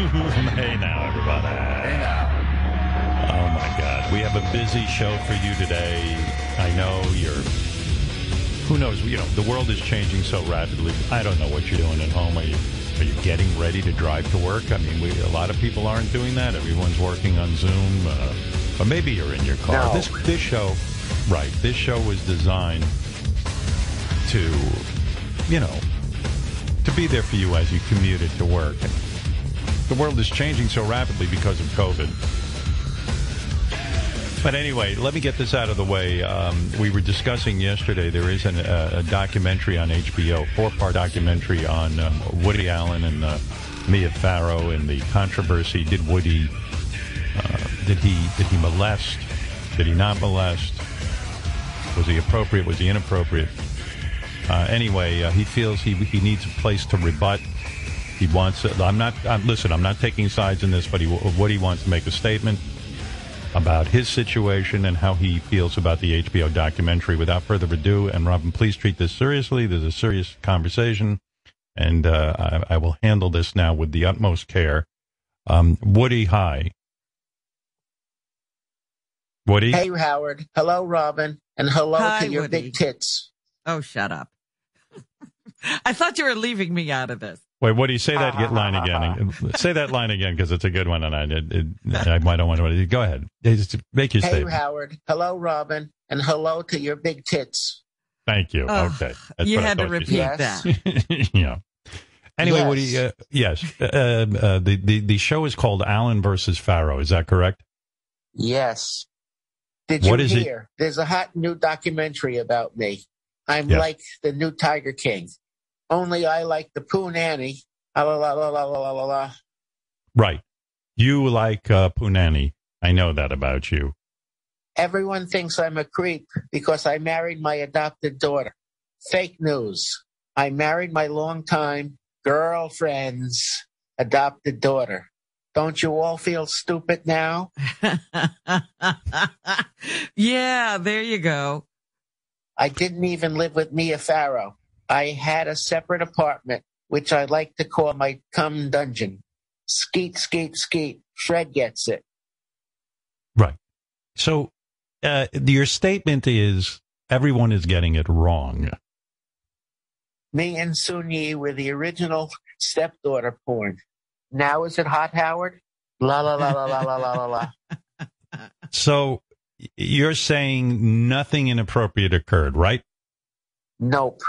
hey now, everybody. Hey now. Oh my God, we have a busy show for you today. I know you're. Who knows? You know, the world is changing so rapidly. I don't know what you're doing at home. Are you are you getting ready to drive to work? I mean, we, a lot of people aren't doing that. Everyone's working on Zoom, uh, or maybe you're in your car. No. This this show, right? This show was designed to, you know, to be there for you as you commuted to work. And the world is changing so rapidly because of COVID. But anyway, let me get this out of the way. Um, we were discussing yesterday. There is an, uh, a documentary on HBO, four-part documentary on um, Woody Allen and uh, Mia Farrow and the controversy. Did Woody? Uh, did he? Did he molest? Did he not molest? Was he appropriate? Was he inappropriate? Uh, anyway, uh, he feels he he needs a place to rebut. He wants. I'm not. I'm, listen, I'm not taking sides in this, but he, Woody wants to make a statement about his situation and how he feels about the HBO documentary. Without further ado, and Robin, please treat this seriously. There's a serious conversation, and uh, I, I will handle this now with the utmost care. Um, Woody, hi. Woody, Hey, Howard. Hello, Robin. And hello Hi, to your Woody. big tits. Oh, shut up. I thought you were leaving me out of this. Wait, what do you say that get line again. say that line again because it's a good one, and I, it, it, I, I don't want to. Go ahead, Just make your Hey, statement. Howard. Hello, Robin. And hello to your big tits. Thank you. Oh, okay, That's you I had to repeat that. yeah. Anyway, Yes. Woody, uh, yes, uh, uh, the, the the show is called Allen versus Farrow. Is that correct? Yes. Did What you is it? hear? There's a hot new documentary about me. I'm Yes. like the new Tiger King. Only I like the Pooh Nanny. La la la la la la la la. Right. You like uh, nanny. I know that about you. Everyone thinks I'm a creep because I married my adopted daughter. Fake news. I married my longtime girlfriend's adopted daughter. Don't you all feel stupid now? yeah, there you go. I didn't even live with Mia Farrow. I had a separate apartment, which I like to call my cum dungeon. Skeet, skeet, skeet. Fred gets it. Right. So uh, your statement is everyone is getting it wrong. Me and Soon-Yi were the original stepdaughter porn. Now is it hot, Howard? La la la la la la la la la. So you're saying nothing inappropriate occurred, right? Nope.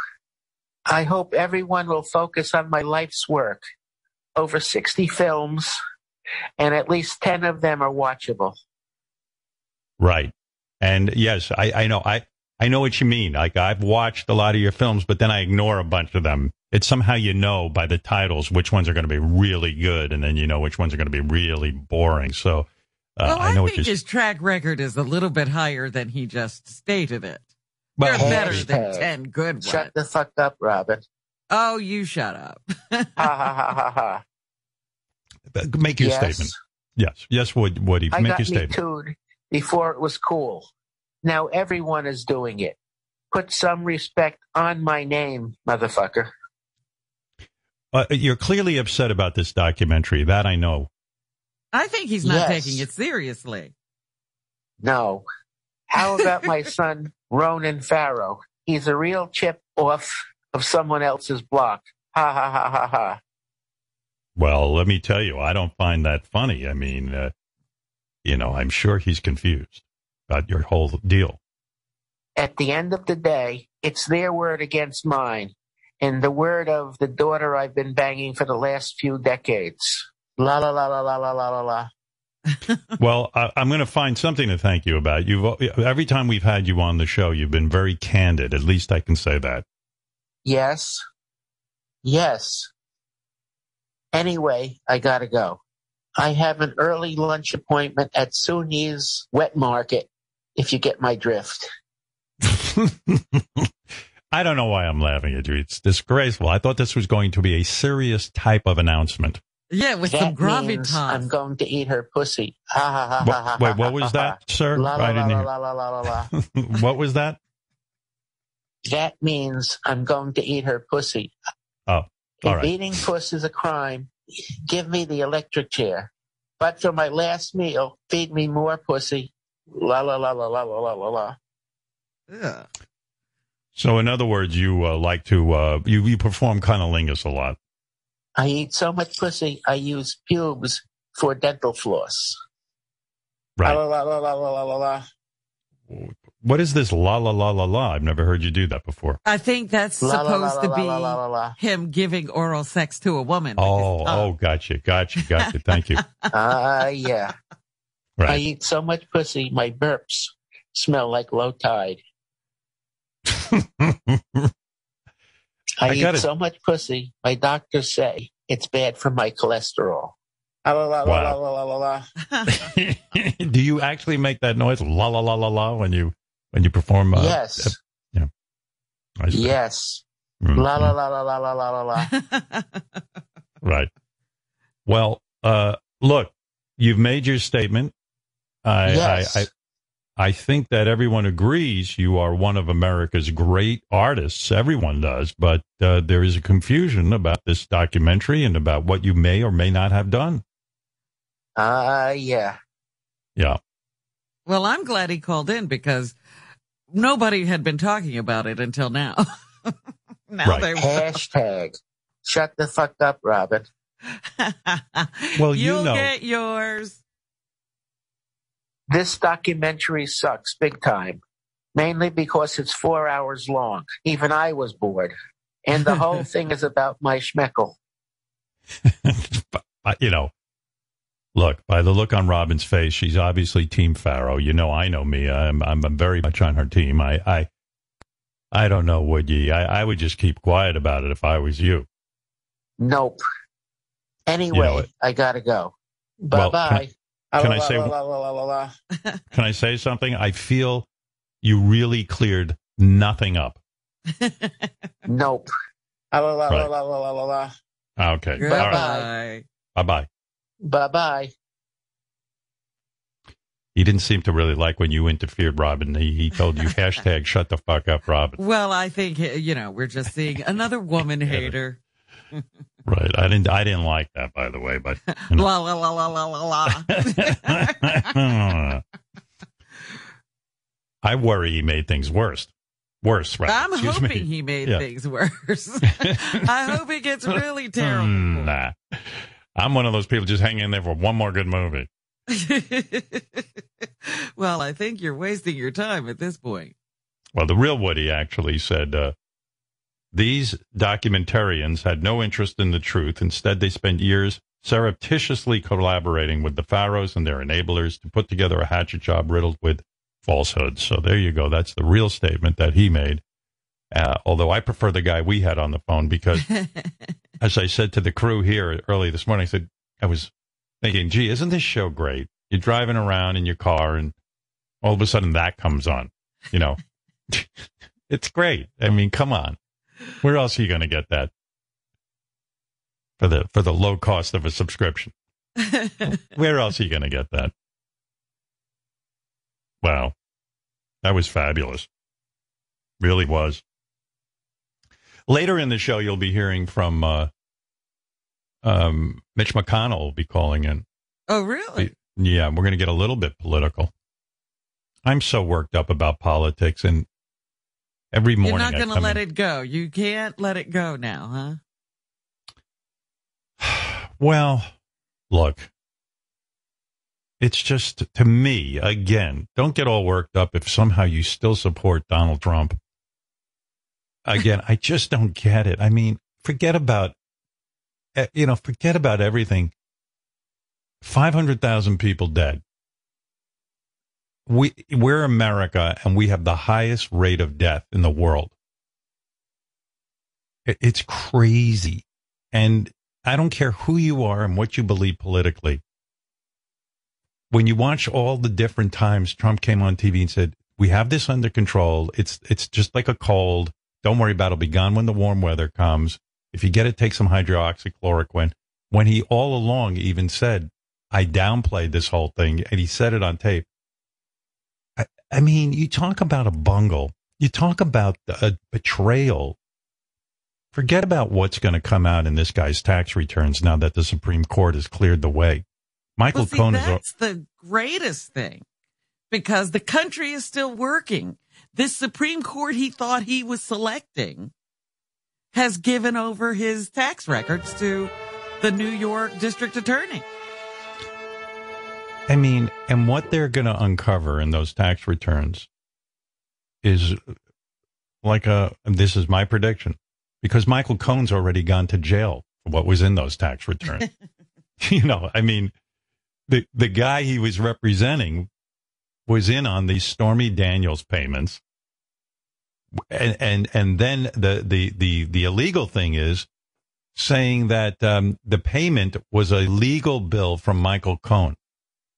I hope everyone will focus on my life's work. Over 60 films, and at least 10 of them are watchable. Right. And yes, I, I know. I, I know what you mean. Like I've watched a lot of your films, but then I ignore a bunch of them. It's somehow you know by the titles which ones are going to be really good, and then you know which ones are going to be really boring. So uh, well, I know what think you're. his track record is a little bit higher than he just stated it. Well, They're better hashtag. than 10 good ones. Shut the fuck up, Robin. oh, you shut up. Ha ha ha ha ha. Make your yes, statement. Yes, yes, Wood, Woody, I make got your me statement. tooed before it was cool. Now everyone is doing it. Put some respect on my name, motherfucker. Uh, you're clearly upset about this documentary. That I know. I think he's not Yes. taking it seriously. No. How about my son, Ronan Farrow? He's a real chip off of someone else's block. Ha ha ha ha ha. Well, let me tell you, I don't find that funny. I mean, uh, you know, I'm sure he's confused about your whole deal. At the end of the day, it's their word against mine, and the word of the daughter I've been banging for the last few decades. La la la la la la la la la. Well, I, I'm going to find something to thank you about. You've every time we've had you on the show, you've been very candid. At least I can say that. Yes. Yes. Anyway, I gotta go. I have an early lunch appointment at Soon-Yi's wet market, if you get my drift. I don't know why I'm laughing at you. It's disgraceful. I thought this was going to be a serious type of announcement. Yeah, with that some gravitas. I'm going to eat her pussy. Wait, what was that, sir? La, la, I didn't la, hear. what was that? That means I'm going to eat her pussy. Oh, all right. Eating puss is a crime. Give me the electric chair. But for my last meal, feed me more pussy. La la la la la la la la. Yeah. So, in other words, you uh, like to uh, you you perform cunnilingus a lot. I eat so much pussy, I use pubes for dental floss. Right. La la la la la la la la. What is this la la la la la? I've never heard you do that before. I think that's La, la, la, supposed la, to be la, la, la, la. him giving oral sex to a woman. Oh, oh, gotcha, gotcha, gotcha. Thank you. Ah, yeah. Right. I eat so much pussy, my burps smell like low tide. I, I eat so much pussy, my doctors say it's bad for my cholesterol. La la, la, wow. la, la la. Do you actually make that noise, la la la la la, when you when you perform? Uh, yes. Ep- yeah. Yes. Mm-hmm. La la la la la la la la. right. Well, uh, look, you've made your statement. I, yes. I, I I think that everyone agrees you are one of America's great artists. Everyone does, but uh, there is a confusion about this documentary and about what you may or may not have done. Ah, yeah. Yeah. well, I'm glad he called in because nobody had been talking about it until now. now Right. they Hashtag. Shut the fuck up, Robin. Well, you You'll know- get yours. This documentary sucks big time, mainly because it's four hours long. Even I was bored. And the whole thing is about my schmeckle. But, you know, look, by the look on Robin's face, she's obviously Team Farrow. You know, I know me. I'm, I'm, I'm very much on her team. I, I, I don't know, would ye? I, I would just keep quiet about it if I was you. Nope. Anyway, what? I gotta go. Bye Well, bye. Can I say-. Can I say something? I feel you really cleared nothing up. Nope. Right. Okay. All right. Goodbye. Bye bye. Bye bye. He didn't seem to really like when you interfered, Robin. He, he told you hashtag shut the fuck up, Robin. Well, I think you know we're just seeing another woman hater. Right. I didn't I didn't like that by the way, but you know. La la la la la la la. I worry he made things worse. Worse, right? I'm Excuse hoping me. he made Yeah. things worse. I hope it gets really terrible. Mm, nah. I'm one of those people just hanging in there for one more good movie. well, I think you're wasting your time at this point. Well, the real Woody actually said uh, these documentarians had no interest in the truth. Instead, they spent years surreptitiously collaborating with the Farrows and their enablers to put together a hatchet job riddled with falsehoods. So there you go. That's the real statement that he made. Uh, although I prefer the guy we had on the phone because, as I said to the crew here early this morning, I said, I was thinking, gee, isn't this show great? You're driving around in your car and all of a sudden that comes on, you know. it's great. I mean, come on. Where else are you going to get that? For the for the low cost of a subscription. Where else are you going to get that? Wow. That was fabulous. Really was. Later in the show you'll be hearing from uh um Mitch McConnell will be calling in. oh, really? Yeah, we're going to get a little bit political. I'm so worked up about politics and every morning You're not going to let in- it go. You can't let it go now, huh? Well, look, it's just to me, again, don't get all worked up if somehow you still support Donald Trump. Again, I just don't get it. I mean, forget about, eh, you know, forget about everything. 500,000 people dead. We, we're America and we have the highest rate of death in the world. It- It's crazy. And I don't care who you are and what you believe politically. When you watch all the different times Trump came on TV and said, "We have this under control. It's it's just like a cold. Don't worry about it. It'll be gone when the warm weather comes. If you get it, take some hydroxychloroquine." When he all along even said, "I downplayed this whole thing," and he said it on tape. I, mean, you talk about a bungle. You talk about a betrayal Forget about what's going to come out in this guy's tax returns now that the Supreme Court has cleared the way. Michael well, see, Cohen is. That's the greatest thing because the country is still working. This Supreme Court he thought he was selecting has given over his tax records to the New York District Attorney. I mean, and what they're going to uncover in those tax returns is like a, this is my prediction, because Michael Cohen's already gone to jail for what was in those tax returns. you know, I mean, the, the guy he was representing was in on these Stormy Daniels payments. And, and, and then the, the, the, the illegal thing is saying that um, the payment was a legal bill from Michael Cohen.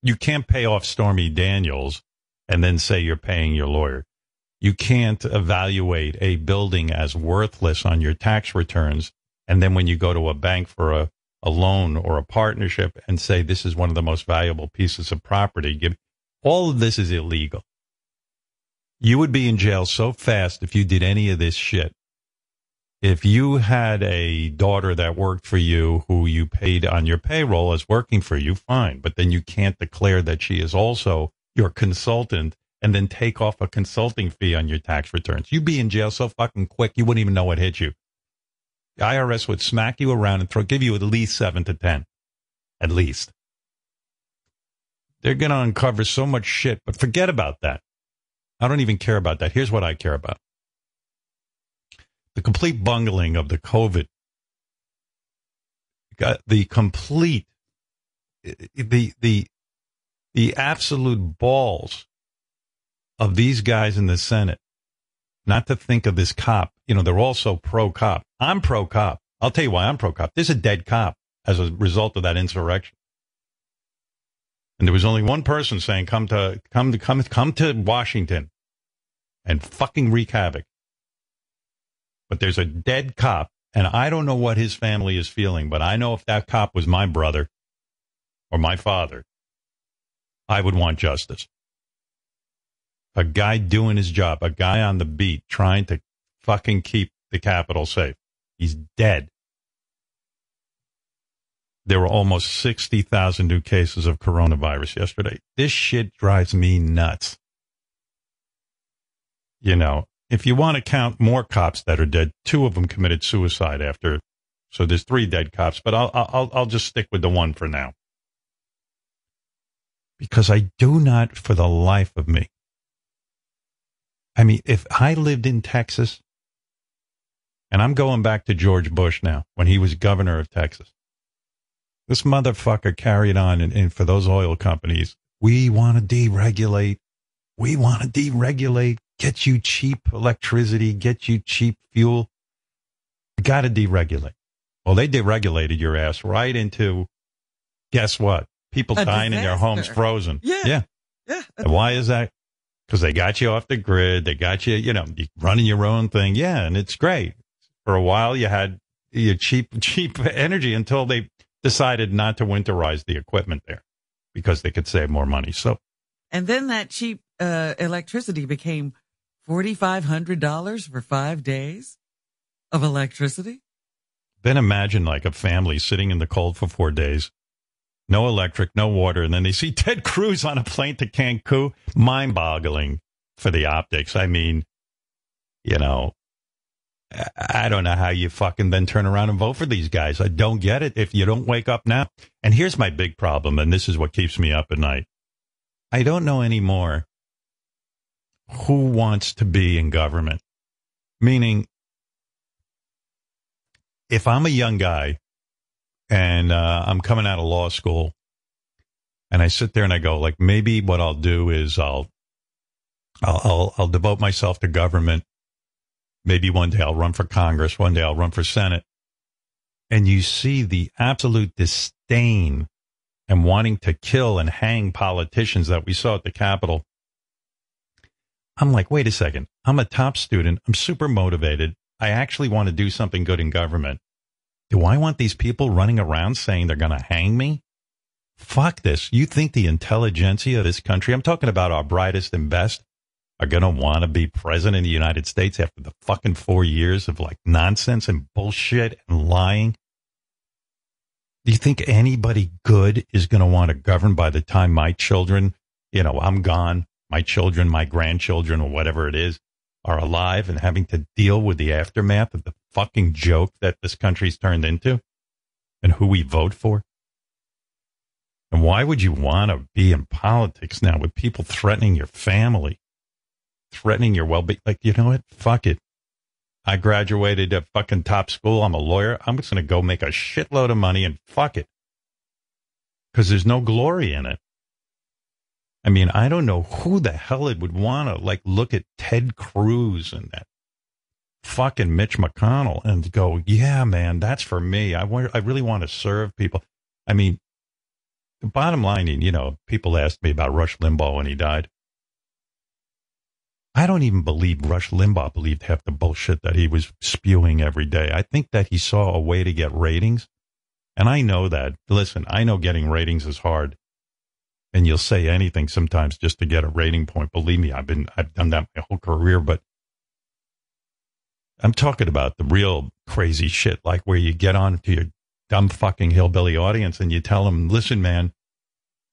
You can't pay off Stormy Daniels and then say you're paying your lawyer. You can't evaluate a building as worthless on your tax returns. And then when you go to a bank for a, a loan or a partnership and say this is one of the most valuable pieces of property, give, all of this is illegal. You would be in jail so fast if you did any of this shit if you had a daughter that worked for you who you paid on your payroll as working for you, fine. But then you can't declare that she is also your consultant and then take off a consulting fee on your tax returns. You'd be in jail so fucking quick you wouldn't even know what hit you. The IRS would smack you around and throw, give you at least seven to ten. At least. They're going to uncover so much shit, but forget about that. I don't even care about that. Here's what I care about the complete bungling of the COVID, the complete, the, the, the absolute balls of these guys in the Senate not to think of this cop. You know, they're also pro cop. I'm pro cop. I'll tell you why I'm pro cop. There's a dead cop as a result of that insurrection. And there was only one person saying, come to, come to, come, come to Washington and fucking wreak havoc but there's a dead cop, and I don't know what his family is feeling, but I know if that cop was my brother or my father, I would want justice. A guy doing his job, a guy on the beat trying to fucking keep the Capitol safe. He's dead. There were almost 60,000 new cases of coronavirus yesterday. This shit drives me nuts. You know, if you want to count more cops that are dead, two of them committed suicide after. So there's three dead cops, but I'll, I'll, I'll just stick with the one for now. Because I do not, for the life of me. I mean, if I lived in Texas, and I'm going back to George Bush now, when he was governor of Texas. This motherfucker carried on, and, and for those oil companies, we want to deregulate. We want to deregulate get you cheap electricity, get you cheap fuel. You got to deregulate. Well, they deregulated your ass right into, guess what? People A dying in their homes frozen. Yeah. Yeah. Yeah. And why is that? Because they got you off the grid. They got you, you know, running your own thing. Yeah. And it's great. For a while, you had your cheap, cheap energy until they decided not to winterize the equipment there because they could save more money. So And then that cheap uh, electricity became $4,500 for five days of electricity. Then imagine like a family sitting in the cold for four days, no electric, no water, and then they see Ted Cruz on a plane to Cancun. Mind boggling for the optics. I mean, you know, I- don't know how you fucking then turn around and vote for these guys. I don't get it if you don't wake up now. And here's my big problem, and this is what keeps me up at night. I don't know anymore who wants to be in government. Meaning, if I'm a young guy and uh, I'm coming out of law school and I sit there and I go, like, maybe what I'll do is I'll, I'll, I'll, I'll devote myself to government. Maybe one day I'll run for Congress. One day I'll run for Senate. And you see the absolute disdain and wanting to kill and hang politicians that we saw at the Capitol. I'm like, wait a second. I'm a top student. I'm super motivated. I actually want to do something good in government. Do I want these people running around saying they're going to hang me? Fuck this. You think the intelligentsia of this country, I'm talking about our brightest and best, are going to want to be president of the United States after the fucking four years of like nonsense and bullshit and lying? Do you think anybody good is going to want to govern by the time my children, you know, I'm gone, my children, my grandchildren, or whatever it is, are alive and having to deal with the aftermath of the fucking joke that this country's turned into and who we vote for? And why would you want to be in politics now with people threatening your family, threatening your well being? Like, you know what? Fuck it. I graduated at fucking top school. I'm a lawyer. I'm just going to go make a shitload of money and fuck it. Because there's no glory in it. I mean, I don't know who the hell it would want to like look at Ted Cruz and that fucking Mitch McConnell and go, yeah, man, that's for me. I want, I really want to serve people. I mean, the bottom line, you know, people asked me about Rush Limbaugh when he died. I don't even believe Rush Limbaugh believed half the bullshit that he was spewing every day. I think that he saw a way to get ratings. And I know that. Listen, I know getting ratings is hard. And you'll say anything sometimes just to get a rating point. Believe me, I've been, I've done that my whole career, but I'm talking about the real crazy shit, like where you get on to your dumb fucking hillbilly audience and you tell them, listen, man,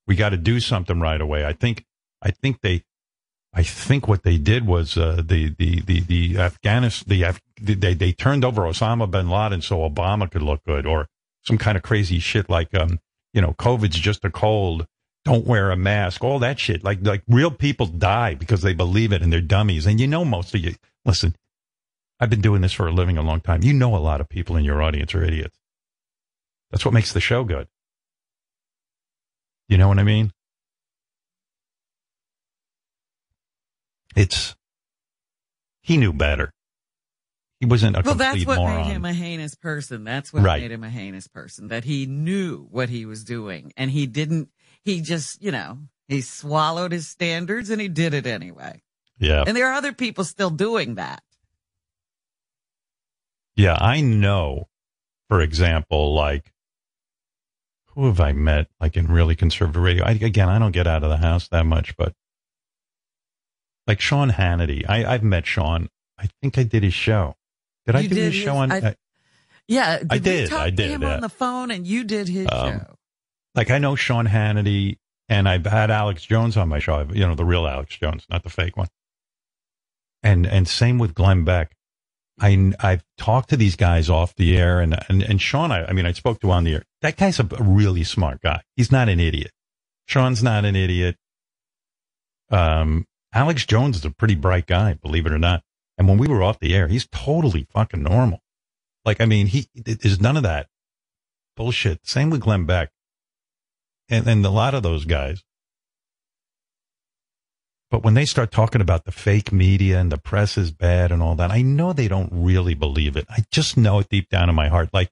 we got to do something right away. I think, I think they, I think what they did was uh, the the the the Afghanistan the Af- they they turned over Osama bin Laden so Obama could look good, or some kind of crazy shit like um you know COVID's just a cold, don't wear a mask, all that shit. Like like real people die because they believe it and they're dummies. And you know most of you. Listen, I've been doing this for a living a long time. You know a lot of people in your audience are idiots. That's what makes the show good. You know what I mean? It's he knew better. He wasn't a well, complete that's what moron. made him a heinous person. That's what Right. made him a heinous person. That he knew what he was doing, and he didn't. He just, you know, he swallowed his standards, and he did it anyway. yeah, And there are other people still doing that. yeah. I know. For example, like who have I met? Like in really conservative radio. I, again, I don't get out of the house that much, but like Sean Hannity. I, I've met Sean. I think I did his show. Did I do did his his- show on? I- uh, Yeah, did I did, talk I did, him yeah. on the phone, and you did his Um, show. Like I know Sean Hannity, and I've had Alex Jones on my show. You know, the real Alex Jones, not the fake one. And and same with Glenn Beck. I I've talked to these guys off the air, and and and Sean. I, I mean, I spoke to on the air. That guy's a really smart guy. He's not an idiot. Sean's not an idiot. Um, Alex Jones is a pretty bright guy, believe it or not. And when we were off the air, he's totally fucking normal. Like, I mean, he there's none of that bullshit. Same with Glenn Beck and, and a lot of those guys. But when they start talking about the fake media and the press is bad and all that, I know they don't really believe it. I just know it deep down in my heart. Like,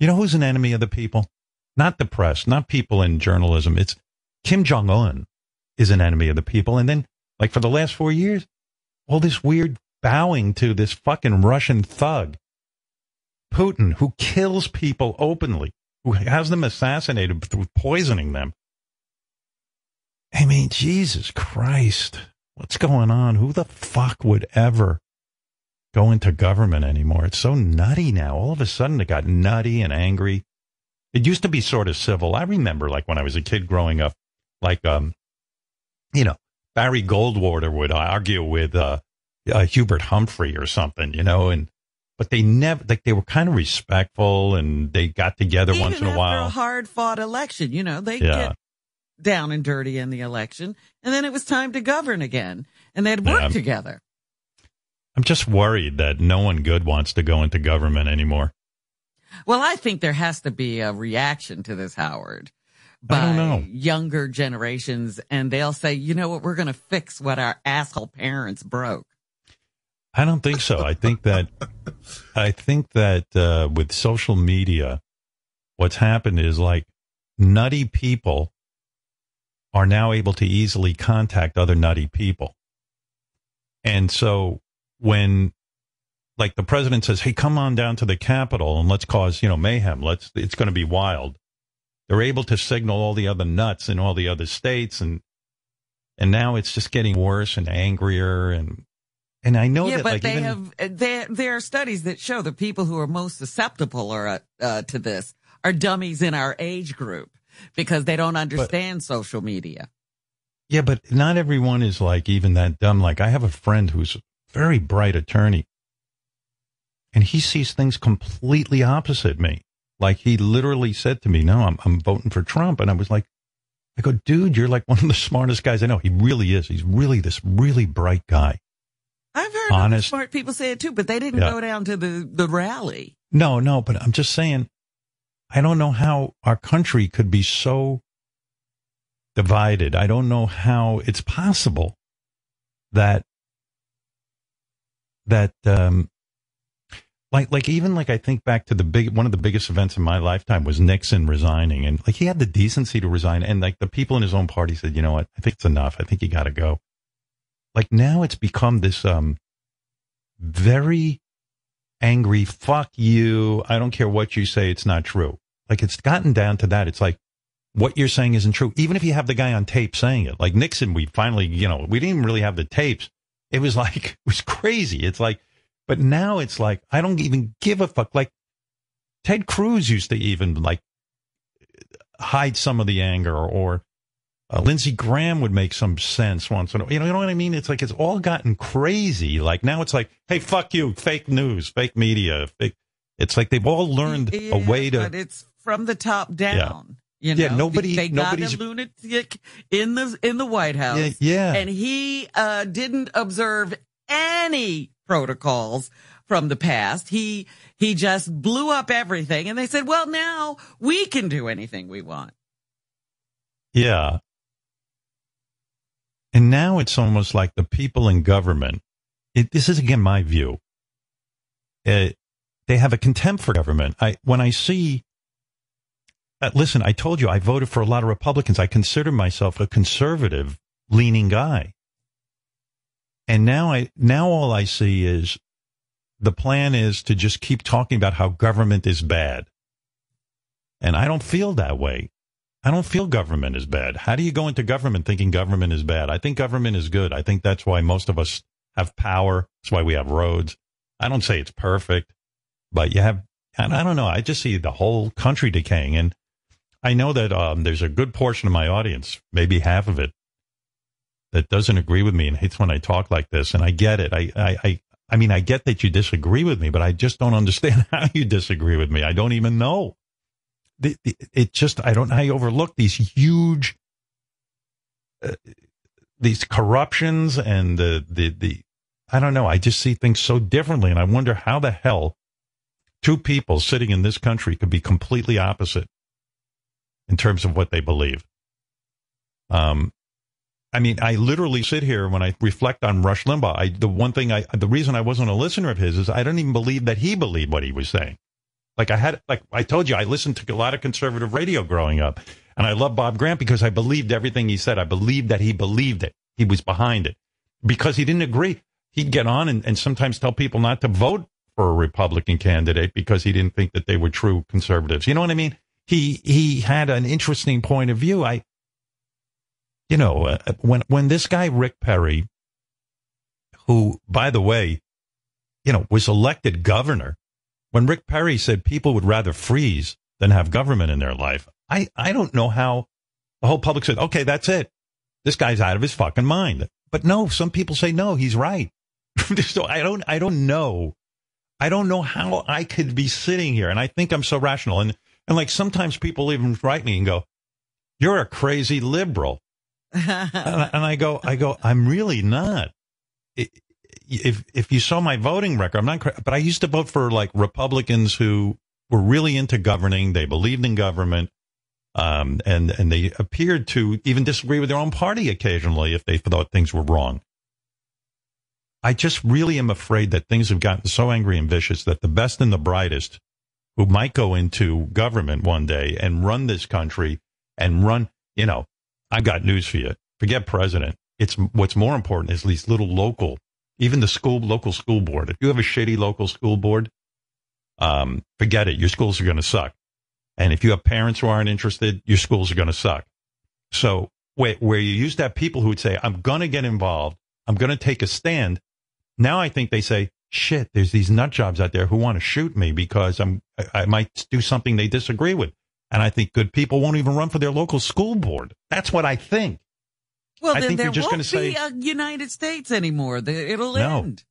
you know who's an enemy of the people? Not the press, not people in journalism. It's Kim Jong Un is an enemy of the people. And then, like for the last four years, all this weird bowing to this fucking Russian thug, Putin, who kills people openly, who has them assassinated through poisoning them. I mean, Jesus Christ, what's going on? Who the fuck would ever go into government anymore? It's so nutty now. All of a sudden, it got nutty and angry. It used to be sort of civil. I remember, like when I was a kid growing up, like um, you know, Barry Goldwater would argue with uh, uh, Hubert Humphrey or something, you know, and but they never like they were kind of respectful and they got together Even once in a after while. a hard fought election, you know, they Yeah. get down and dirty in the election, and then it was time to govern again, and they'd work Yeah. together. I'm just worried that no one good wants to go into government anymore. Well, I think there has to be a reaction to this, Howard. I By don't know. younger generations, and they'll say, you know what, we're going to fix what our asshole parents broke. I don't think so. I think that I think that uh, with social media, what's happened is like nutty people are now able to easily contact other nutty people, and so when like the president says, "Hey, come on down to the Capitol and let's cause you know mayhem. Let's it's going to be wild." They're able to signal all the other nuts in all the other states and and now it's just getting worse and angrier and and I know yeah, that but like they even, have there. There are studies that show the people who are most susceptible are uh, to this are dummies in our age group because they don't understand social media. Yeah, but not everyone is like even that dumb. Like I have a friend who's a very bright attorney and he sees things completely opposite me. Like he literally said to me, no, I'm, I'm voting for Trump. And I was like, I go, dude, you're like one of the smartest guys I know. He really is. He's really this really bright guy. I've heard Honest. smart people say it too, but they didn't Yeah. go down to the, the rally. No, no, but I'm just saying, I don't know how our country could be so divided. I don't know how it's possible that that um like like even like I think back to the big one of the biggest events in my lifetime was Nixon resigning and like he had the decency to resign and like the people in his own party said, "You know what? I think it's enough. I think you got to go." Like now it's become this um very angry, fuck you. I don't care what you say. It's not true. Like it's gotten down to that. It's like what you're saying isn't true. Even if you have the guy on tape saying it, like Nixon, we finally, you know, we didn't even really have the tapes. It was like, it was crazy. It's like, but now it's like, I don't even give a fuck. Like Ted Cruz used to even like hide some of the anger or uh, Lindsey Graham would make some sense once in a you know, you know what I mean? It's like it's all gotten crazy. Like now it's like, hey, fuck you, fake news, fake media, fake. It's like they've all learned Yeah, a way to. but it's from the top down. You know, Yeah, nobody- They got nobody's- a lunatic in the in the White House. Yeah, yeah. and he uh, didn't observe any protocols from the past. He he just blew up everything, and they said, "Well, now we can do anything we want." Yeah. And now it's almost like the people in government. It, this is again my view. Uh, they have a contempt for government. I when I see. Uh, listen, I told you I voted for a lot of Republicans. I consider myself a conservative leaning guy. And now I now all I see is the plan is to just keep talking about how government is bad. And I don't feel that way. I don't feel government is bad. How do you go into government thinking government is bad? I think government is good. I think that's why most of us have power. That's why we have roads. I don't say it's perfect, but you have, and I don't know. I just see the whole country decaying. And I know that um, there's a good portion of my audience, maybe half of it, that doesn't agree with me and hates when I talk like this. And I get it. I, I, I, I mean, I get that you disagree with me, but I just don't understand how you disagree with me. I don't even know it just I don't know how you overlook these huge uh, these corruptions and the the the I don't know. I just see things so differently and I wonder how the hell two people sitting in this country could be completely opposite in terms of what they believe. Um I mean I literally sit here when I reflect on Rush Limbaugh. I the one thing I the reason I wasn't a listener of his is I don't even believe that he believed what he was saying like I had, like I told you, I listened to a lot of conservative radio growing up, and I love Bob Grant because I believed everything he said. I believed that he believed it. He was behind it because he didn't agree. He'd get on and, and sometimes tell people not to vote for a Republican candidate because he didn't think that they were true conservatives. You know what I mean? He he had an interesting point of view. I, you know, uh, when when this guy Rick Perry, who by the way, you know, was elected governor when Rick Perry said people would rather freeze than have government in their life, I, I don't know how the whole public said, okay, that's it. This guy's out of his fucking mind. But no, some people say, no, he's right. so I don't, I don't know. I don't know how I could be sitting here. And I think I'm so rational. And, and like sometimes people even write me and go, you're a crazy liberal. and, I, and I go, I go, I'm really not. It, if if you saw my voting record, I'm not, but I used to vote for like Republicans who were really into governing. They believed in government, um, and and they appeared to even disagree with their own party occasionally if they thought things were wrong. I just really am afraid that things have gotten so angry and vicious that the best and the brightest, who might go into government one day and run this country and run, you know, I've got news for you. Forget president. It's what's more important is these little local even the school local school board. If you have a shitty local school board, um, forget it. Your schools are going to suck. And if you have parents who aren't interested, your schools are going to suck. So where, where you used to have people who would say, I'm going to get involved. I'm going to take a stand. Now I think they say, shit, there's these nut jobs out there who want to shoot me because I'm, I, I might do something they disagree with. And I think good people won't even run for their local school board. That's what I think. Well, I then there won't be say- a United States anymore. It'll No. end.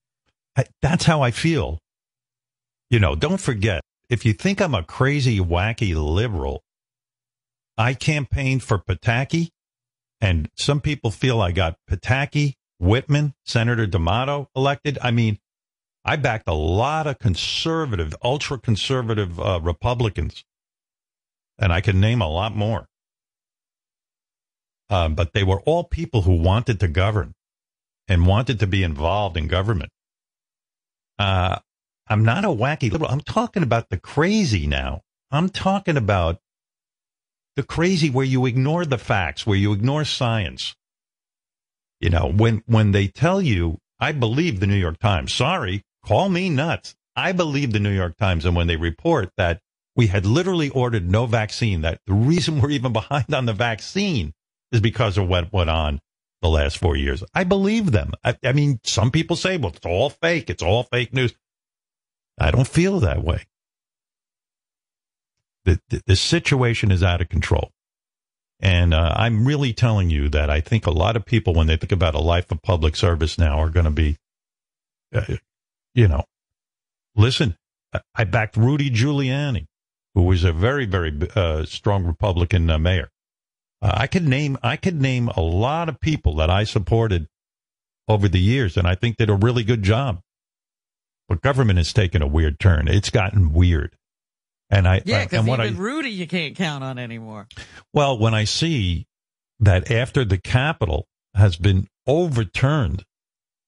I, that's how I feel. You know, don't forget, if you think I'm a crazy, wacky liberal, I campaigned for Pataki, and some people feel I got Pataki, Whitman, Senator D'Amato elected. I mean, I backed a lot of conservative, ultra conservative uh, Republicans, and I can name a lot more. Um, but they were all people who wanted to govern and wanted to be involved in government. Uh, I'm not a wacky liberal. I'm talking about the crazy now. I'm talking about the crazy where you ignore the facts, where you ignore science. You know, when, when they tell you, I believe the New York Times, sorry, call me nuts. I believe the New York Times. And when they report that we had literally ordered no vaccine, that the reason we're even behind on the vaccine is because of what went on the last four years. I believe them. I, I mean, some people say, well, it's all fake. It's all fake news. I don't feel that way. The, the, the situation is out of control. And uh, I'm really telling you that I think a lot of people, when they think about a life of public service now, are going to be, uh, you know, listen, I- backed Rudy Giuliani, who was a very, very uh, strong Republican uh, mayor. Uh, I could name I could name a lot of people that I supported over the years, and I think did a really good job. But government has taken a weird turn. It's gotten weird, and I Yeah, uh, because and what even I Rudy you can't count on anymore. well when I see that after the Capitol has been overturned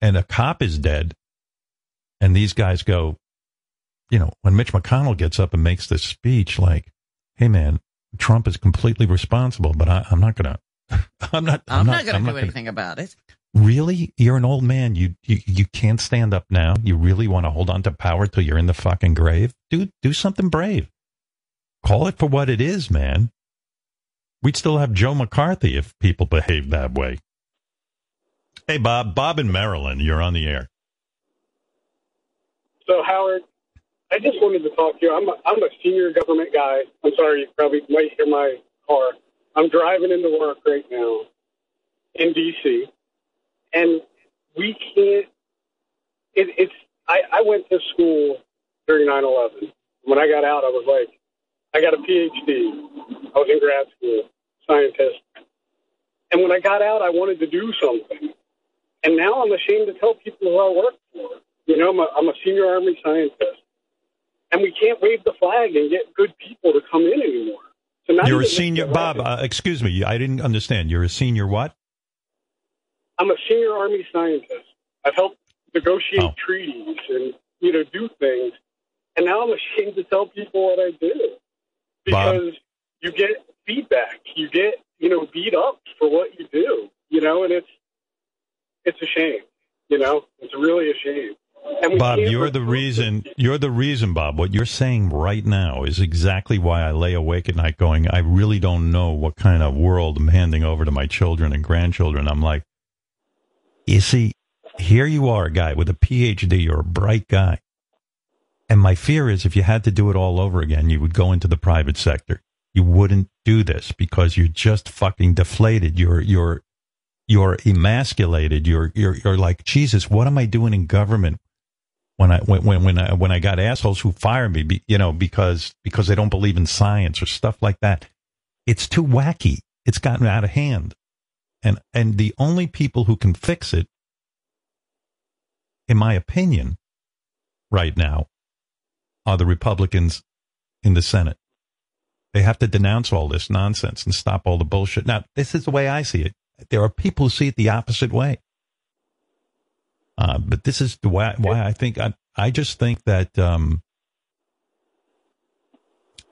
and a cop is dead, and these guys go, you know, when Mitch McConnell gets up and makes this speech, like, "Hey, man, Trump is completely responsible, but I, I'm not gonna." I'm not. I'm, not, going I'm to do anything about it. Really? You're an old man. You, you you can't stand up now. You really want to hold on to power till you're in the fucking grave? Do do something brave. Call it for what it is, man. We'd still have Joe McCarthy if people behaved that way. Hey, Bob. Bob in Maryland. You're on the air. So Howard, I just wanted to talk to you. I'm a, I'm a senior government guy. I'm sorry, you probably might hear my car. I'm driving into work right now in DC, and we can't. It, it's I, I went to school during 9/11. When I got out, I was like, I got a PhD. I was in grad school, scientist. And when I got out, I wanted to do something. And now I'm ashamed to tell people who I work for. You know, I'm a, I'm a senior Army scientist. And we can't wave the flag and get good people to come in anymore. So You're a senior, Bob. Uh, excuse me. I didn't understand. You're a senior what? I'm a senior Army scientist. I've helped negotiate Oh. treaties and, you know, do things. And now I'm ashamed to tell people what I do. Bob. Because you get feedback. You get, you know, beat up for what you do. You know, and it's it's a shame. You know, it's really a shame. Bob, you're the reason. You're the reason, Bob. What you're saying right now is exactly why I lay awake at night, going, I really don't know what kind of world I'm handing over to my children and grandchildren. I'm like, you see, here you are, a guy with a PhD. You're a bright guy, and my fear is, if you had to do it all over again, you would go into the private sector. You wouldn't do this because you're just fucking deflated. You're you're you're emasculated. You're you're you're like Jesus. What am I doing in government? When I when when I, when I got assholes who fire me, be, you know, because because they don't believe in science or stuff like that. It's too wacky. It's gotten out of hand, and and the only people who can fix it, in my opinion, right now, are the Republicans in the Senate. They have to denounce all this nonsense and stop all the bullshit. Now, this is the way I see it. There are people who see it the opposite way. Uh, but this is why, why I think I, I just think that um,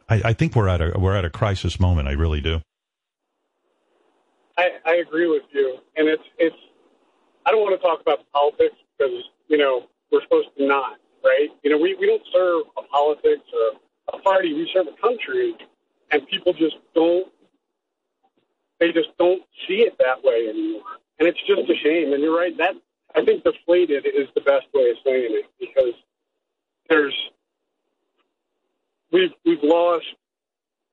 I, I think we're at a we're at a crisis moment. I really do. I, I agree with you, and it's it's. I don't want to talk about politics because you know we're supposed to not, right? You know, we we don't serve a politics or a party. We serve a country, and people just don't they just don't see it that way anymore, and it's just a shame. And you're right that I think deflated is the best way of saying it because there's we've we've lost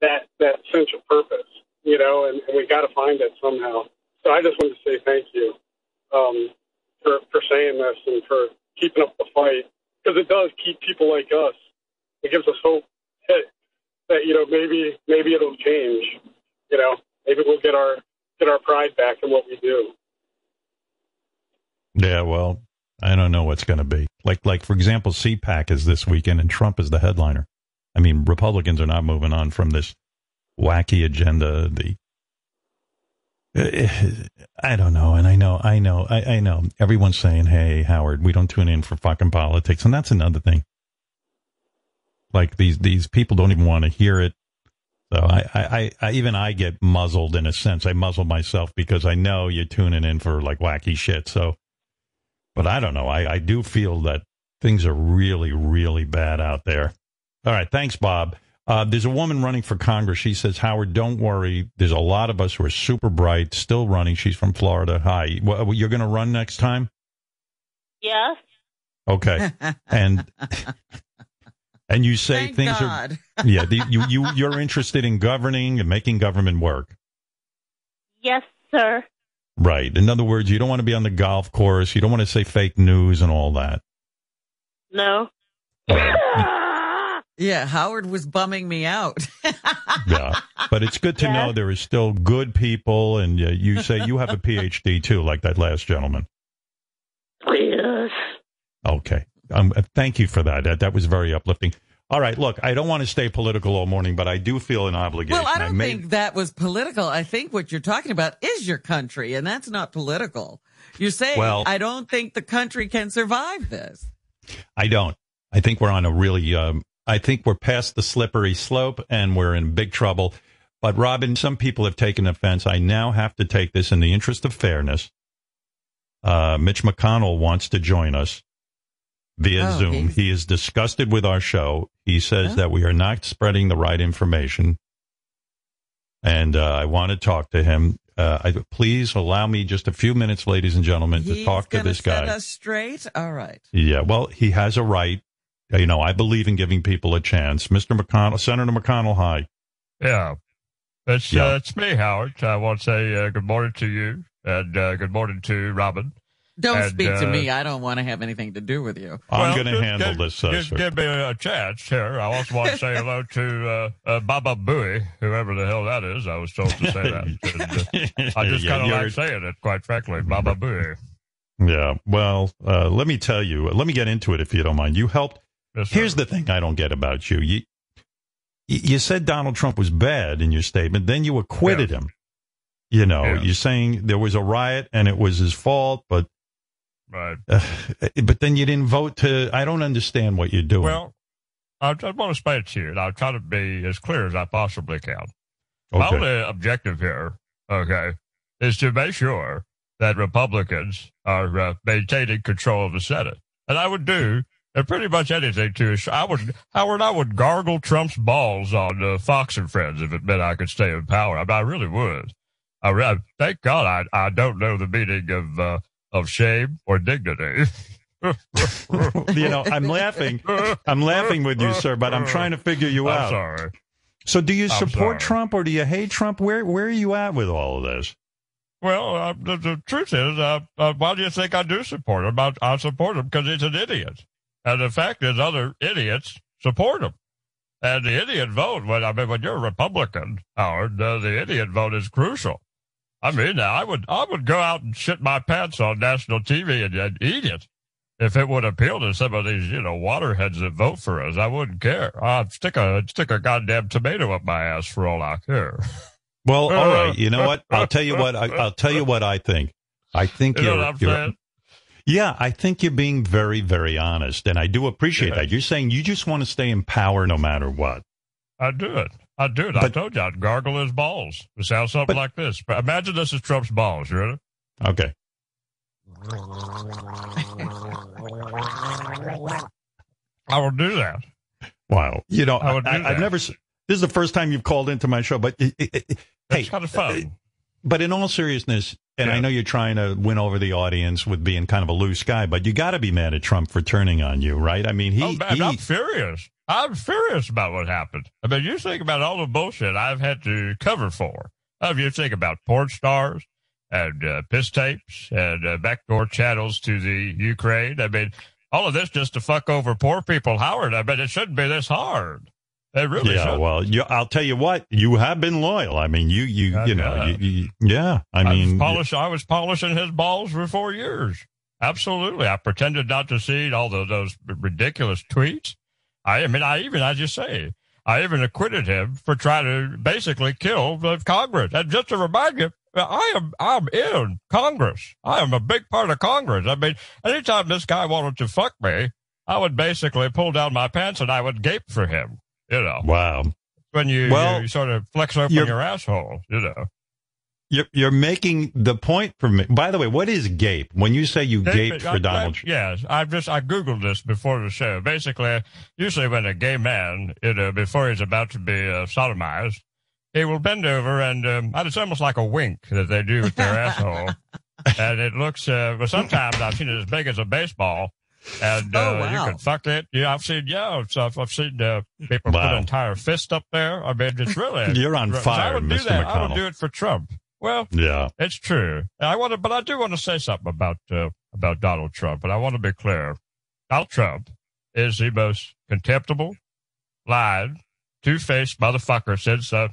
that that sense of purpose, you know, and, and we got to find it somehow. So I just wanted to say thank you um, for for saying this and for keeping up the fight because it does keep people like us. It gives us hope that, that you know maybe maybe it'll change. You know, maybe we'll get our get our pride back in what we do. Yeah, well, I don't know what's going to be. Like, like for example, CPAC is this weekend, and Trump is the headliner. I mean, Republicans are not moving on from this wacky agenda. The I don't know, and I know, I know, I, I know. Everyone's saying, "Hey, Howard, we don't tune in for fucking politics," and that's another thing. Like these these people don't even want to hear it. So I, I, I, even I get muzzled in a sense. I muzzle myself because I know you're tuning in for like wacky shit. So, but I don't know. I, I do feel that things are really, really bad out there. All right. Thanks, Bob. Uh, there's a woman running for Congress. She says, Howard, don't worry. There's a lot of us who are super bright, still running. She's from Florida. Hi. Well, you're going to run next time? Yes. Okay. and and you say Thank things God. are yeah. The, you you you're interested in governing and making government work, Yes, sir. Right? In other words, you don't want to be on the golf course. You don't want to say fake news and all that. No. Yeah, Howard was bumming me out. Yeah, but it's good to know Yes. there is still good people, and uh, you say you have a PhD too, like that last gentleman. yes. Okay. Um, uh, thank you for that. that. That was very uplifting. All right. Look, I don't want to stay political all morning, but I do feel an obligation. well, I don't made- think that was political. I think what you're talking about is your country, and that's not political. You're saying, Well- I don't think the country can survive this. I don't. I think we're on a really, um, I think we're past the slippery slope and we're in big trouble. But Robin, some people have taken offense. I now have to take this in the interest of fairness. Uh, Mitch McConnell wants to join us via Oh, Zoom. he's- He is disgusted with our show. He says Oh. that we are not spreading the right information. And uh, I want to talk to him. Uh, I, please allow me just a few minutes, ladies and gentlemen, to He's talk to gonna this set guy. us straight. All right. Yeah, well, he has a right. Uh, You know, I believe in giving people a chance. Mr. McConnell, Senator McConnell, hi. Yeah. It's, Yeah. Uh, it's me, Howard. I want to say uh, good morning to you and uh, good morning to Robin. Don't And, speak to uh, me. I don't want to have anything to do with you. I'm Well, going to handle give- this, uh, Just sir. give me a chance here. I also want to say hello to uh, uh, Baba Booey, whoever the hell that is. I was told to say that. And, uh, I just Yeah, kind of like saying it, quite frankly. Baba Booey. Yeah, well, uh, let me tell you. Let me get into it if you don't mind. You helped. Yes. Here's the thing I don't get about you. You you said Donald Trump was bad in your statement, then you acquitted him. You know, Yeah. you're saying there was a riot and it was his fault, but Right. uh, but then you didn't vote to. I don't understand what you're doing. Well, I, I want to explain it to you, and I'll try to be as clear as I possibly can. My only objective here, okay, is to make sure that Republicans are uh, maintaining control of the Senate. And I would do uh, pretty much anything to. I would, Howard, I would gargle Trump's balls on uh, Fox and Friends if it meant I could stay in power. I, mean, I really would. I, I thank God I, I don't know the meaning of uh, of shame or dignity. you know, I'm laughing. I'm laughing with you, sir, but I'm trying to figure you I'm out. sorry. So, do you support. Trump or do you hate Trump? Where Where are you at with all of this? Well, uh, the, the truth is, uh, uh, why do you think I do support him? I, I support him because he's an idiot. And the fact is, other idiots support him. And the idiot vote, when, I mean, when you're a Republican, Howard, uh, the idiot vote is crucial. I mean, I would, I would go out and shit my pants on national TV and, and eat it. If it would appeal to some of these, you know, waterheads that vote for us, I wouldn't care. I'd stick a, I'd stick a goddamn tomato up my ass for all I care. Well, all right. You know what? I'll tell you what. I, I'll tell you what I think. I think you I'm you're- yeah. I think you're being very, very honest, and I do appreciate Yeah. that. You're saying you just want to stay in power no matter what. I'd do it. I'd do it. I told you I'd gargle his balls. It sounds something But- like this. But imagine this is Trump's balls. You ready? Okay. I will do that. Wow. You know, I would I, have never. This is the first time you've called into my show, but it, it, it- It's hey, kind of fun. Eh, but in all seriousness, and I know you're trying to win over the audience with being kind of a loose guy, but you got to be mad at Trump for turning on you, right? I mean, he, oh, man, he I'm furious. I'm furious about what happened. I mean, you think about all the bullshit I've had to cover for. I mean, you think about porn stars and uh, piss tapes and uh, backdoor channels to the Ukraine. I mean, all of this just to fuck over poor people, Howard. I mean, it shouldn't be this hard. It really yeah, shouldn't. well, you, I'll tell you what, you have been loyal. I mean, you, you, I you know, have. you, you, yeah. I mean, was polish, I was polishing his balls for four years. Absolutely. I pretended not to see all the, those ridiculous tweets. I, I mean, I even, as you say, I even acquitted him for trying to basically kill the Congress. And just to remind you, I am, I'm in Congress. I am a big part of Congress. I mean, anytime this guy wanted to fuck me, I would basically pull down my pants and I would gape for him. You know, wow. when you, Well, you sort of flex open your asshole, you know. You're, you're making the point for me. By the way, what is gape? When you say you They- gaped I- for I- Donald Trump, Yes, I've just I googled this before the show. Basically, usually when a gay man, you know, before he's about to be uh, sodomized, he will bend over and um, it's almost like a wink that they do with their asshole, and it looks. Uh, well, sometimes I've seen it as big as a baseball. And uh, Oh, wow. you can fuck it. Yeah, I've seen. Yeah, so I've, I've seen uh, people put an entire fist up there. I mean, it's really. You're on So fire, I would do Mr. that. I would do it for Trump. Well, yeah. it's true. I want to, but I do want to say something about uh, about Donald Trump. And I want to be clear: Donald Trump is the most contemptible, lying, two-faced motherfucker since, uh,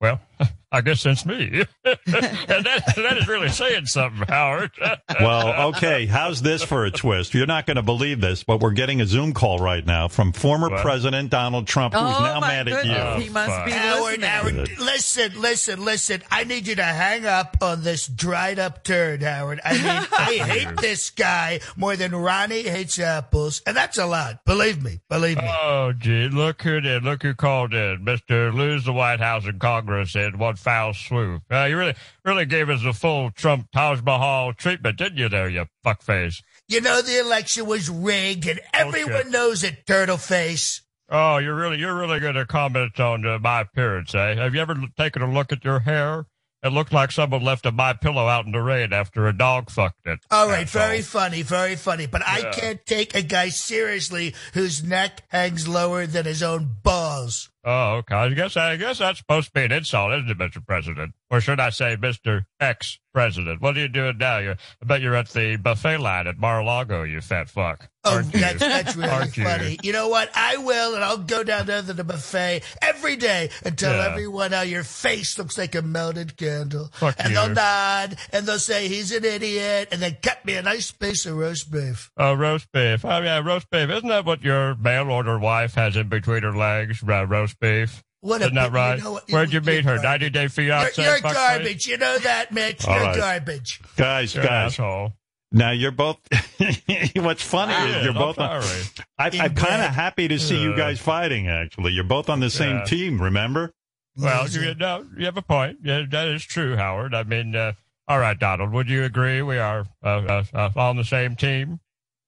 well, I guess that's me. and that that is really saying something, Howard. Well, okay. How's this for a twist? You're not going to believe this, but we're getting a Zoom call right now from former What? President Donald Trump, who's oh now my mad at goodness, you. he must fuck. be Howard. Howard, listen, listen, listen. I need you to hang up on this dried up turd, Howard. I mean, I hate this guy more than Ronnie hates apples, and that's a lot. Believe me, believe me. Oh, gee, look who did. Look who called in. Mr. Lose the White House and Congress in one foul swoop. Uh, you really, really gave us the full Trump Taj Mahal treatment, didn't you there, you fuckface? You know the election was rigged, and everyone shit. knows it, turtle face. Oh, you're really, you're really going to comment on uh, my appearance, eh? Have you ever taken a look at your hair? It looked like someone left a my pillow out in the rain after a dog fucked it. All right, That's very all. funny, very funny. But I can't take a guy seriously whose neck hangs lower than his own balls. Oh, okay. I guess I guess that's supposed to be an insult, isn't it, Mr. President? Or should I say, Mr. Ex President? What are you doing now? You're, I bet you're at the buffet line at Mar-a-Lago, you fat fuck. Oh, you? that's that's really Aren't funny. You know what? I will, and I'll go down there to the buffet every day and tell Yeah. everyone how your face looks like a melted candle. Fuck and you. they'll nod, and they'll say he's an idiot, and then cut me a nice piece of roast beef. Oh, roast beef. Oh, yeah, roast beef. Isn't that what your mail order wife has in between her legs? Uh, roast beef. What Isn't a that right? You know? Where'd you meet her? garbage. 90 Day You're, Fiance? you're fuckface? garbage. You know that, Mitch. All you're right. garbage. Guys, You're an guys, asshole. Now you're both. what's funny Yeah, is you're no both. On, fiery. I, I'm kind of happy to see you guys fighting. Actually, you're both on the same Yeah. team. Remember? Well, you, no, you have a point. Yeah, that is true, Howard. I mean, uh, all right, Donald, would you agree we are uh, uh, uh, on the same team?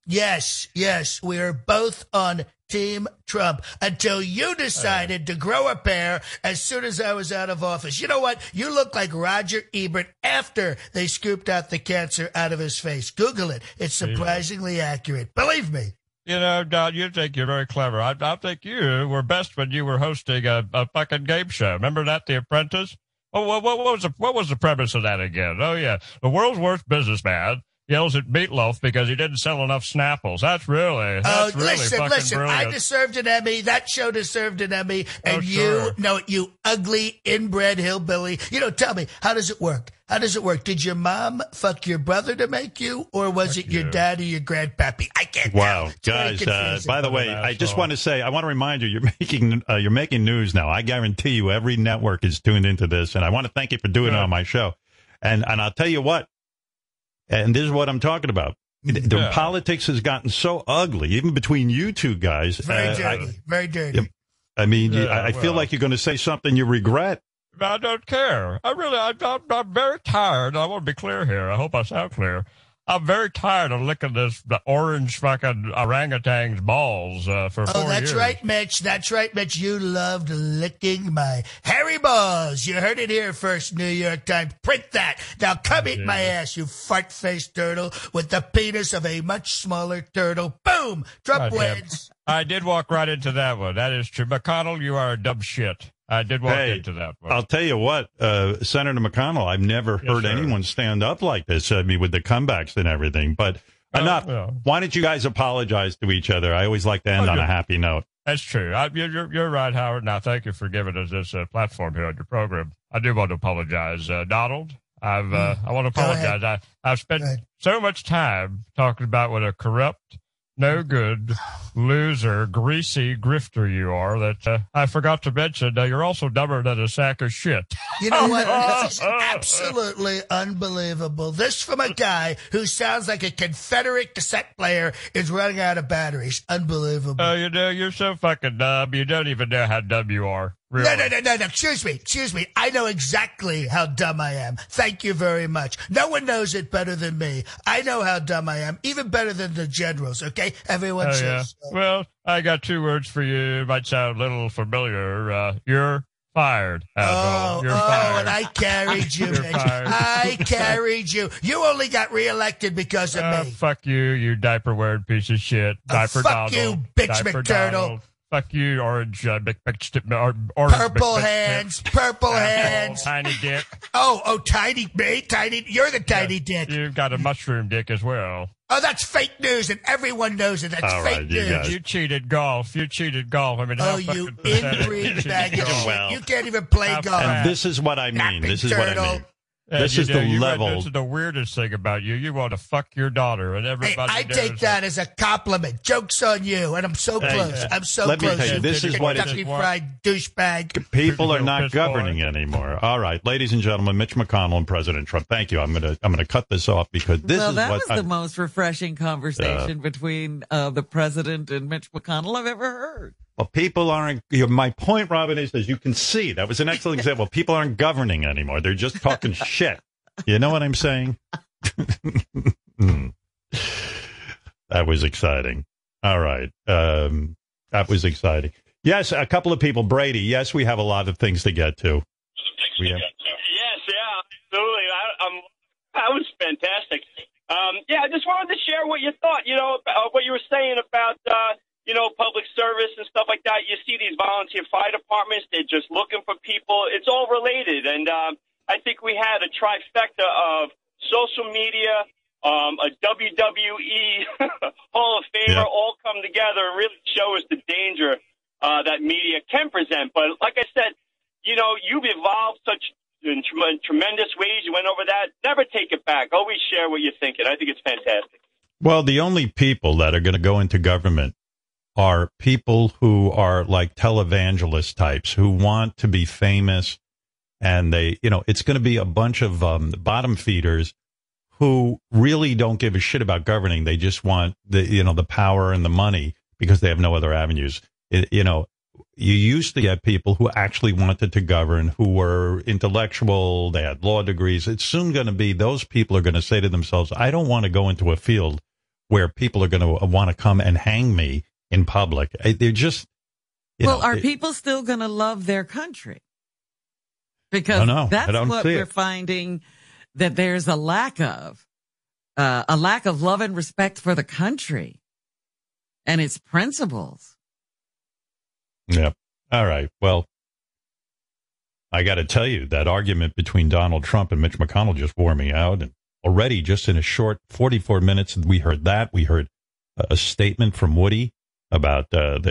Yes, yes, we are both on Team Trump until you decided to grow a pair as soon as I was out of office. You know what? You look like Roger Ebert after they scooped out the cancer out of his face. Google it. It's surprisingly accurate. Believe me. You know, Don, you think you're very clever. I, I think you were best when you were hosting a, a fucking game show. Remember that, The Apprentice? Oh, what, what was the what was the premise of that again? Oh yeah, the world's worst businessman yells at Meatloaf because he didn't sell enough Snapples. That's really that's Oh, really listen, fucking listen. brilliant. I deserved an Emmy. That show deserved an Emmy. And Oh, you, sure. no, you ugly inbred hillbilly. You know, tell me, how does it work? How does it work? Did your mom fuck your brother to make you, or was it your you. dad or your grandpappy? I can't Wow, tell. Guys! Uh, by the way, an I just want to say, I want to remind you, you're making uh, you're making news now. I guarantee you, every network is tuned into this, and I want to thank you for doing it on my show. And and I'll tell you what, and this is what I'm talking about. The Yeah. politics has gotten so ugly, even between you two guys. very uh, dirty. I, very dirty. I mean, you, Yeah, I, I feel well. like you're going to say something you regret. I don't care. I really, I, I'm, I'm very tired. I want to be clear here. I hope I sound clear. I'm very tired of licking this the orange fucking orangutan's balls uh, for Oh, four that's years. right, Mitch. That's right, Mitch. You loved licking my hairy balls. You heard it here first, New York Times. Print that. Now come eat my ass, you fart-faced turtle with the penis of a much smaller turtle. Boom! Trump Goddamn. wins. I did walk right into that one. That is true. McConnell, you are a dumb shit. I did walk Hey, into that one. I'll tell you what, uh, Senator McConnell, I've never Yes, heard sir. anyone stand up like this. I mean, with the comebacks and everything. But Oh, enough. yeah. Why don't you guys apologize to each other? I always like to end Oh, on a happy note. That's true. I, you're, you're- you're right, Howard. Now, thank you for giving us this uh, platform here on your program. I do want to apologize, uh, Donald. I've uh, I want to apologize. I, I've spent so much time talking about what a corrupt, no good, loser, greasy grifter you are that uh, I forgot to mention uh, you're also dumber than a sack of shit. You know what? This is absolutely unbelievable. This from a guy who sounds like a Confederate cassette player is running out of batteries. Unbelievable. Oh, you know, you're so fucking dumb. You don't even know how dumb you are. Really. No, no, no, no, no. Excuse me. Excuse me. I know exactly how dumb I am. Thank you very much. No one knows it better than me. I know how dumb I am, even better than the generals, okay? Everyone Oh, says yeah. so. Well, I got two words for you. It might sound a little familiar. Uh, you're fired. Oh. You're oh, fired. and I carried you, Mitch. I carried you. You only got reelected because of Uh, me. fuck you, you diaper wearing piece of shit. Uh, Diaper fuck Donald. you, bitch Diaper McTurtle. Donald. Fuck you, orange, uh, Mc, Mc, or, orange Purple Mc- Mc- hands, purple asshole, hands. Tiny dick. Oh, oh, tiny, me, tiny. You're the tiny dick. You've got a mushroom dick as well. Oh, that's fake news, and everyone knows it. That's All fake right, you news. guys- You cheated golf. You cheated golf. I mean, Oh, you fucking pathetic. inbreed bag of shit. Well. You can't even play golf. And this is what I mean. Napping This is what I mean. And This you is know, the you- level- This is the weirdest thing about you. You want to fuck your daughter, and Hey, everybody. I take that as a compliment. Joke's on you, and I'm so Hey, close. I'm so let me close. tell you, this is what Kentucky Fried douchebag. People are not piss governing anymore. All right, ladies and gentlemen, Mitch McConnell and President Trump. Thank you. I'm gonna I'm gonna cut this off because this well, is that what was I- the most refreshing conversation between uh, the president and Mitch McConnell I've ever heard. Well, people aren't. You know, my point, Robin, is as you can see, that was an excellent example. People aren't governing anymore. They're just talking shit. You know what I'm saying? Hmm. that was exciting. All right. Um, that was exciting. Yes, a couple of people. Brady, yes, we have a lot of things to get to. We have, Yes, yeah, absolutely. I, um, that was fantastic. Um, yeah, I just wanted to share what you thought. You know, about what you were saying about uh, you know public service and stuff like that. You see these volunteer fire departments; they're just looking for people. It's all related, and um, I think we had a trifecta of social media, um, a WWE Hall of Famer, Yeah. all come together and really show us the danger uh, that media can present. But like I said, you know, you've evolved such in trem- tremendous ways. You went over that. Never take it back. Always share what you're thinking. I think it's fantastic. well, the only people that are going to go into government are people who are like televangelist types who want to be famous and they, you know, it's going to be a bunch of um, bottom feeders who really don't give a shit about governing. They just want the, you know, the power and the money because they have no other avenues. It, you know, you used to get people who actually wanted to govern, who were intellectual, they had law degrees. It's soon going to be those people are going to say to themselves, I don't want to go into a field where people are going to want to come and hang me in public. They're just, well, know, are it- people still going to love their country? Because I don't know. I that's what we're it. finding that there's a lack of, uh, a lack of love and respect for the country and its principles. Yep. All right. Well, I got to tell you that argument between Donald Trump and Mitch McConnell just wore me out. And already, just in a short 44 minutes, we heard that. We heard a statement from Woody about uh, the